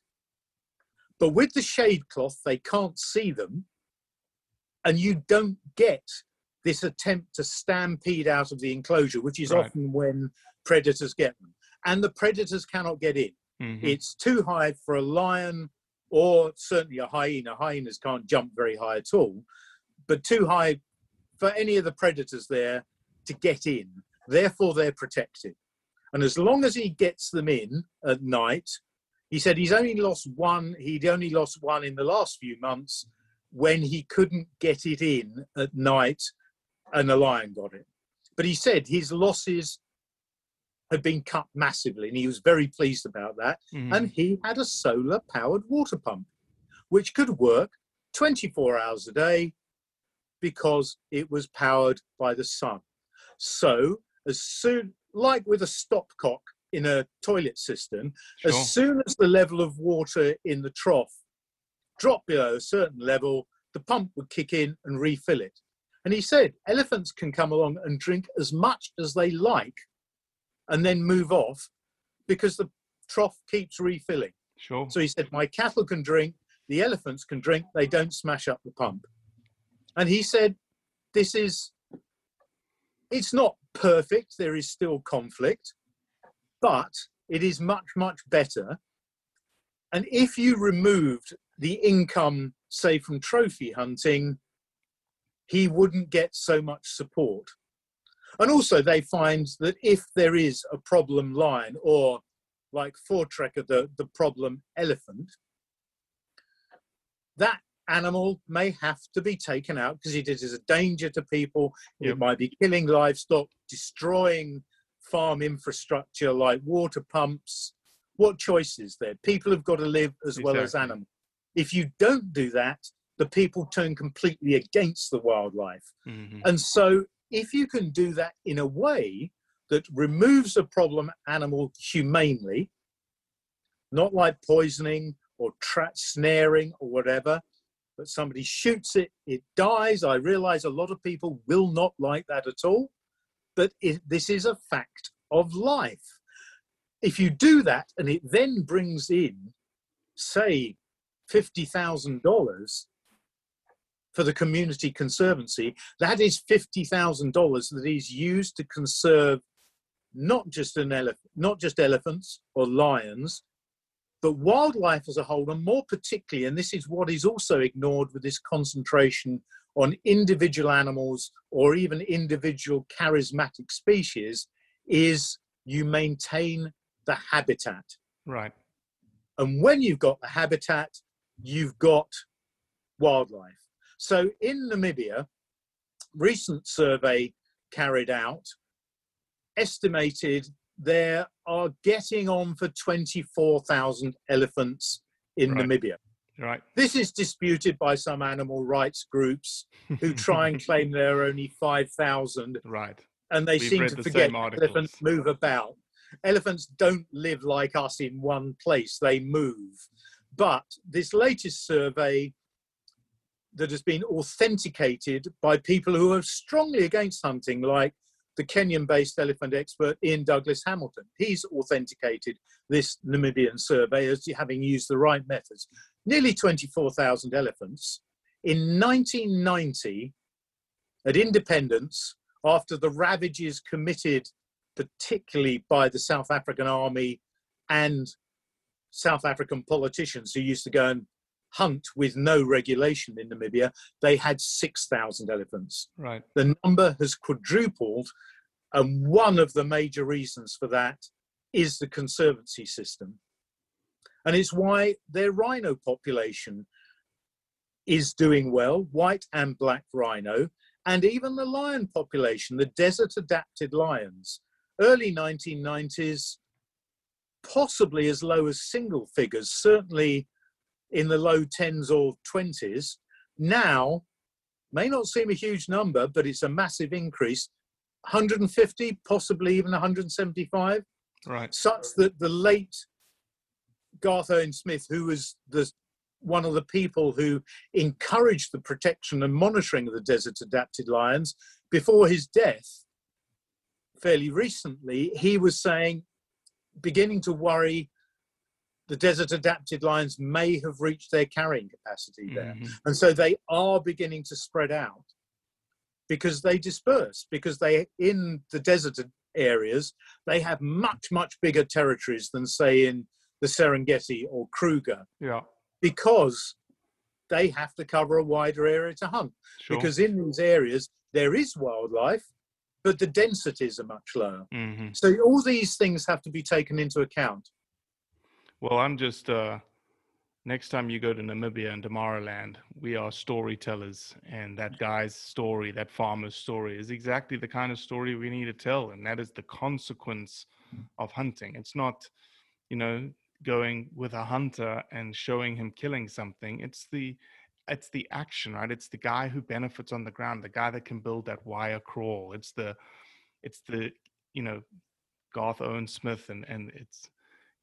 But with the shade cloth, they can't see them, and you don't get this attempt to stampede out of the enclosure, which is Right. often when predators get them. And the predators cannot get in. Mhm. It's too high for a lion or certainly a hyena. Hyenas can't jump very high at all, but too high for any of the predators there to get in. Therefore, they're protected. And as long as he gets them in at night, he said he's only lost one, he'd only lost one in the last few months when he couldn't get it in at night and the lion got it. But he said his losses had been cut massively and he was very pleased about that. Mhm. And he had a solar powered water pump, which could work 24 hours a day because it was powered by the sun. So, as soon, like with a stopcock in a toilet system, Sure. as soon as the level of water in the trough dropped below a certain level, the pump would kick in and refill it. And he said elephants can come along and drink as much as they like and then move off because the trough keeps refilling. Sure. So he said, My cattle can drink, the elephants can drink, they don't smash up the pump. And he said, This is, it's not perfect, there is still conflict, but it is much, much better. And if you removed the income, say, from trophy hunting, he wouldn't get so much support. And also, they find that if there is a problem lion or like Voortrekker, the, the problem elephant, that animal may have to be taken out because it is a danger to people. Yep. It might be killing livestock, destroying farm infrastructure like water pumps. What choice is there? People have got to live as well as animals. If you don't do that, the people turn completely against the wildlife. Mhm. And so, if you can do that in a way that removes a problem animal humanely, not like poisoning or trap snaring or whatever, but somebody shoots it, it dies. I realize a lot of people will not like that at all, but it, this is a fact of life. If you do that and it then brings in, say, $50,000 for the community conservancy, that is $50,000 that is used to conserve not just an elephant, not just elephants or lions, but wildlife as a whole, and more particularly, and this is what is also ignored with this concentration on individual animals or even individual charismatic species, is you maintain the habitat. Right. And when you've got the habitat, you've got wildlife. So in Namibia, recent survey carried out estimated there are getting on for 24,000 elephants in Right. Namibia. Right. This is disputed by some animal rights groups who try and claim there are only 5,000 Right. and they We've seem to forget elephants move about. Elephants don't live like us in one place, they move. But this latest survey that has been authenticated by people who are strongly against hunting, like the Kenyan based elephant expert Iain Douglas Hamilton, he's authenticated this Namibian survey as having used the right methods. Nearly 24,000 elephants. In 1990, at independence, after the ravages committed, particularly by the South African army and South African politicians who used to go and hunt with no regulation in Namibia, they had 6,000 elephants. Right. The number has quadrupled, and one of the major reasons for that is the conservancy system. And it's why their rhino population is doing well, white and black rhino, and even the lion population, the desert adapted lions. Early 1990s, possibly as low as single figures, certainly in the low 10s or 20s. Now, may not seem a huge number, but it's a massive increase 150, possibly even 175 Right. such that the late Garth Owen Smith, who was the one of the people who encouraged the protection and monitoring of the desert adapted lions, before his death, fairly recently, he was saying, beginning to worry the desert adapted lions may have reached their carrying capacity there. Mhm. And so they are beginning to spread out because they disperse, because they, in the desert areas, they have much, much bigger territories than, say, in the Serengeti or Kruger, Yeah. because they have to cover a wider area to hunt. Sure. Because in these areas, there is wildlife, but the densities are much lower. Mhm. So all these things have to be taken into account. Well, I'm just uh, next time you go to Namibia and Damaraland, we are storytellers, and that guy's story, that farmer's story, is exactly the kind of story we need to tell, and that is the consequence of hunting. It's not, you know, going with a hunter and showing him killing something. It's the it's the action, right? It's the guy who benefits on the ground, the guy that can build that wire kraal. It's the it's the you know Garth Owen Smith and and it's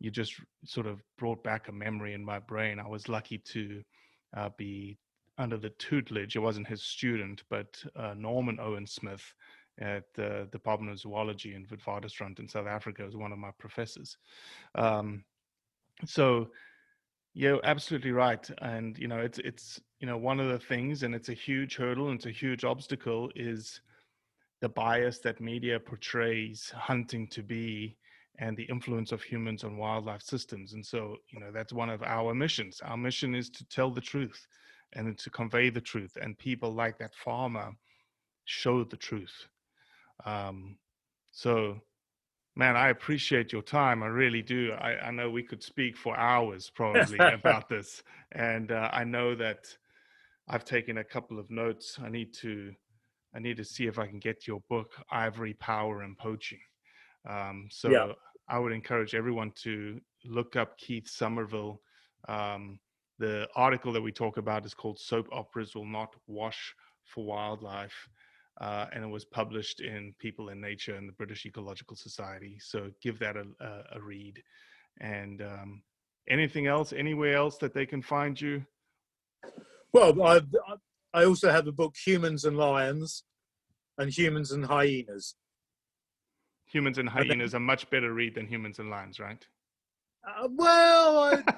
you just sort of brought back a memory in my brain. I was lucky to uh, be under the tutelage. I wasn't his student, but uh, Norman Owen Smith at the Department of Zoology in Witwatersrand in South Africa was one of my professors. Um, so you're absolutely right, and you know it's it's you know one of the things, and it's a huge hurdle and it's a huge obstacle is the bias that media portrays hunting to be and the influence of humans on wildlife systems. And so, you know, that's one of our missions. Our mission is to tell the truth and to convey the truth. And people like that farmer show the truth. Um, so, man, I appreciate your time. I really do. I, I know we could speak for hours probably about this. And uh, I know that I've taken a couple of notes. I need to I need to see if I can get your book, Ivory Power and Poaching. Um, so Yeah. I would encourage everyone to look up Keith Somerville. Um, the article that we talk about is called "Soap Operas Will Not Wash for Wildlife." Uh, and it was published in People in Nature and the British Ecological Society. So give that a, a, a read. And um, anything else, anywhere else that they can find you? Well, I, I also have a book, Humans and Lions, and Humans and Hyenas. Humans and Hyenas a much better read than Humans and Lions, right? Uh, well, I,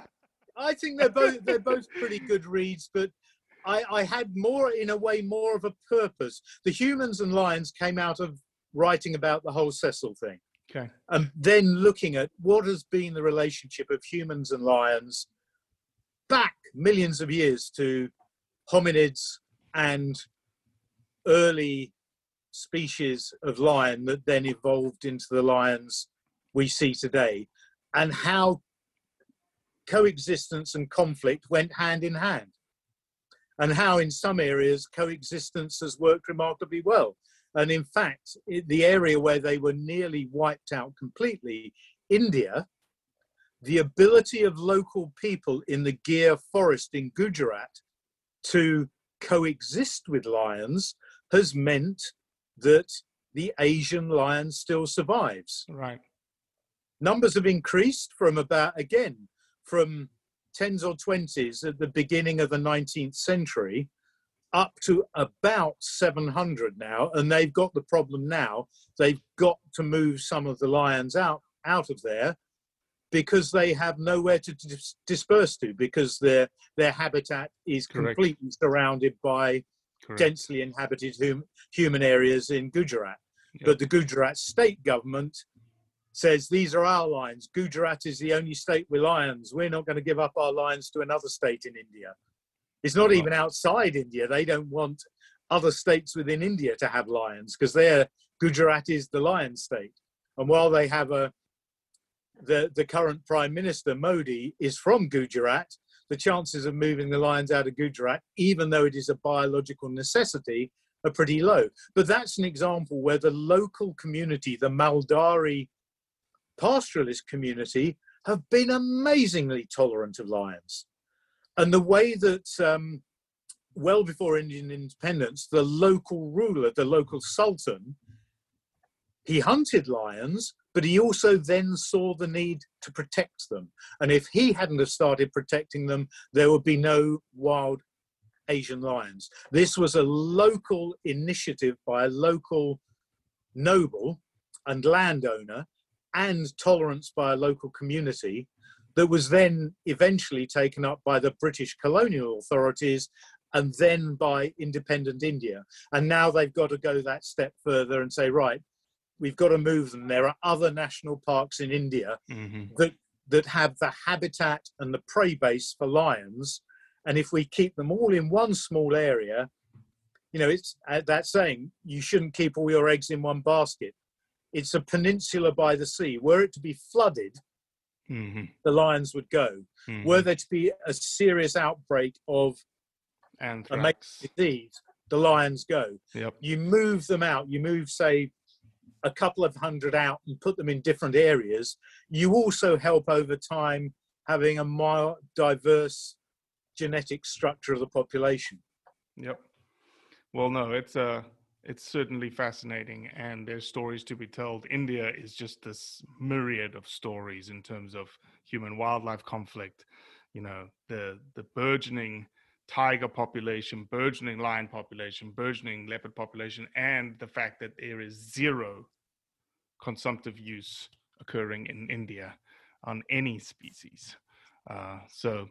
I think they're both they're both pretty good reads, but I, I had more, in a way, more of a purpose. The Humans and Lions came out of writing about the whole Cecil thing, Okay. and then looking at what has been the relationship of humans and lions back millions of years to hominids and early species of lion that then evolved into the lions we see today, and how coexistence and conflict went hand in hand, and how in some areas coexistence has worked remarkably well. And in fact, the area where they were nearly wiped out completely, India, the ability of local people in the Gir forest in Gujarat to coexist with lions has meant that the Asian lion still survives. Right. Numbers have increased from about, again, from tens or twenties at the beginning of the 19th century up to about 700 now. And they've got the problem now. They've got to move some of the lions out, out of there because they have nowhere to dis- disperse to because their, their habitat is Correct. completely surrounded by Correct. densely inhabited hum, human areas in Gujarat. But the Gujarat state government says these are our lions. Gujarat is the only state with lions. We're not going to give up our lions to another state in India. It's not even outside India. They don't want other states within India to have lions because they're Gujarat is the lion state. And while they have a the the current prime minister Modi is from Gujarat, the chances of moving the lions out of Gujarat, even though it is a biological necessity, are pretty low. But that's an example where the local community, the Maldhari pastoralist community, have been amazingly tolerant of lions. And the way that, um, well before Indian independence, the local ruler, the local sultan, he hunted lions, but he also then saw the need to protect them. And if he hadn't have started protecting them, there would be no wild Asian lions. This was a local initiative by a local noble and landowner and tolerance by a local community that was then eventually taken up by the British colonial authorities and then by independent India. And now they've got to go that step further and say, right, we've got to move them. There are other national parks in India Mhm. that that have the habitat and the prey base for lions. And if we keep them all in one small area, you know, it's uh, that saying, you shouldn't keep all your eggs in one basket. It's a peninsula by the sea. Were it to be flooded, Mhm. the lions would go. Mhm. Were there to be a serious outbreak of a Anthrax. disease, the lions go. Yep. You move them out. You move, say, a couple of hundred out and put them in different areas. You also help over time having a more diverse genetic structure of the population. Yep. Well, no, it's uh it's certainly fascinating, and there's stories to be told. India is just this myriad of stories in terms of human wildlife conflict. You know, the the burgeoning tiger population, burgeoning lion population, burgeoning leopard population, and the fact that there is zero consumptive use occurring in India on any species. Uh, so,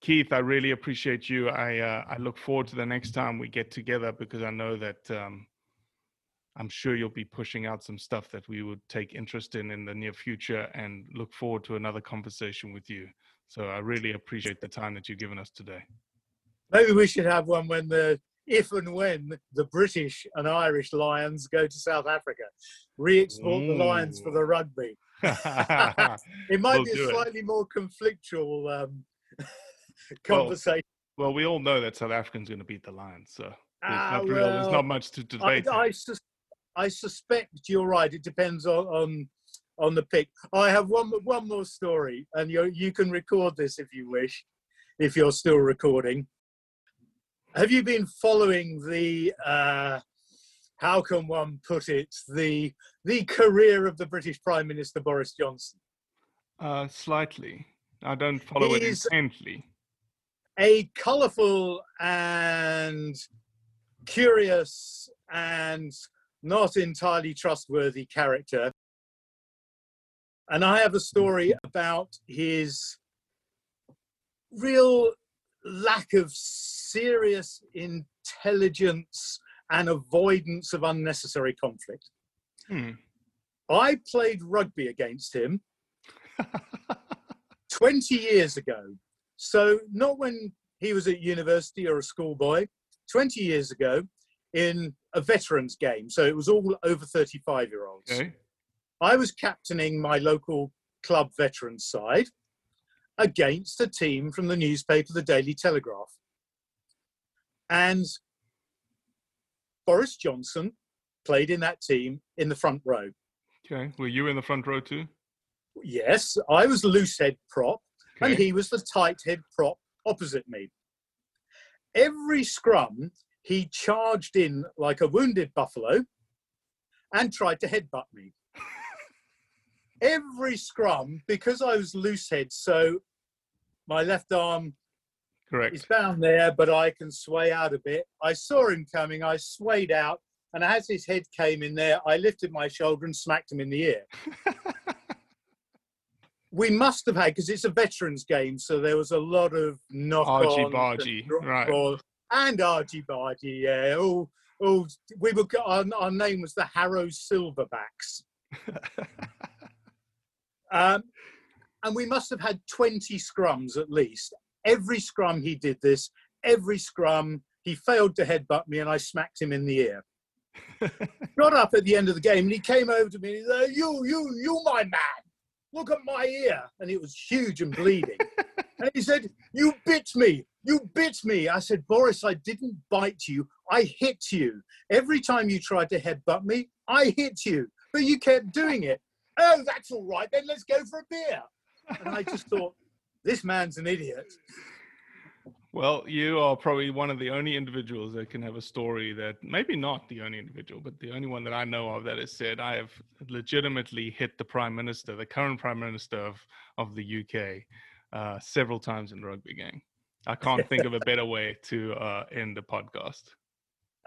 Keith, I really appreciate you. I uh, I look forward to the next time we get together because I know that um, I'm sure you'll be pushing out some stuff that we would take interest in in the near future, and look forward to another conversation with you. So I really appreciate the time that you've given us today. Maybe we should have one when the if and when the British and Irish Lions go to South Africa, re-export the Lions for the rugby. it might We'll be a it. slightly more conflictual um, conversation. Well, we all know that South Africa's going to beat the Lions, so there's, Ah, not, real, there's not much to I, debate. I, sus- I suspect you're right. It depends on, on on the pick. I have one one more story, and you you can record this if you wish, if you're still recording. Have you been following the? Uh, how can one put it? The the career of the British Prime Minister Boris Johnson. uh, slightly. I don't follow it He's- intently. a colourful and curious and not entirely trustworthy character. And I have a story about his real lack of serious intelligence and avoidance of unnecessary conflict. Hmm. I played rugby against him 20 years ago. So, not when he was at university or a schoolboy, 20 years ago in a veterans game. So, it was all over 35 year olds. Okay. I was captaining my local club veterans side against a team from the newspaper, the Daily Telegraph. And Boris Johnson played in that team in the front row. Okay. Were you in the front row too? Yes, I was loose head prop, and he was the tight head prop opposite me. Every scrum, he charged in like a wounded buffalo and tried to headbutt me. Every scrum, because I was loose head, so my left arm Correct. is bound there, but I can sway out a bit. I saw him coming, I swayed out, and as his head came in there, I lifted my shoulder and smacked him in the ear. we must have had because it's a veterans game, so there was a lot of knock Argy-bargy, right. and argy bargy, yeah. Oh, oh, we were our, our name was the Harrow Silverbacks, um, and we must have had twenty scrums at least. Every scrum he did this. Every scrum he failed to headbutt me, and I smacked him in the ear. Got up at the end of the game, and he came over to me. And he said, you, you, you, my man look at my ear. And it was huge and bleeding. and he said, You bit me. You bit me. I said, Boris, I didn't bite you. I hit you. Every time you tried to headbutt me, I hit you. But you kept doing it. Oh, that's all right. Then let's go for a beer. And I just thought, This man's an idiot. Well, you are probably one of the only individuals that can have a story that maybe not the only individual, but the only one that I know of that has said I have legitimately hit the prime minister, the current prime minister of, of the UK, uh, several times in the rugby game. I can't think of a better way to uh, end the podcast.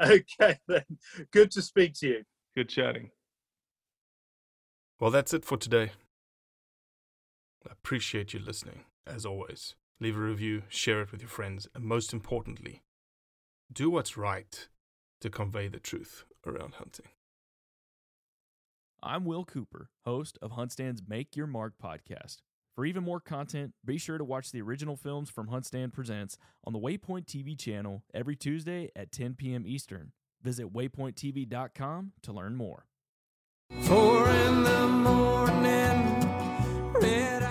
Okay, then. Good to speak to you. Good chatting. Well, that's it for today. I appreciate you listening, as always. Leave a review, share it with your friends, and most importantly, do what's right to convey the truth around hunting. I'm Will Cooper, host of HuntStand's Make Your Mark podcast. For even more content, be sure to watch the original films from HuntStand Presents on the Waypoint TV channel every Tuesday at 10 p.m. Eastern. Visit waypointtv.com to learn more. Four in the morning.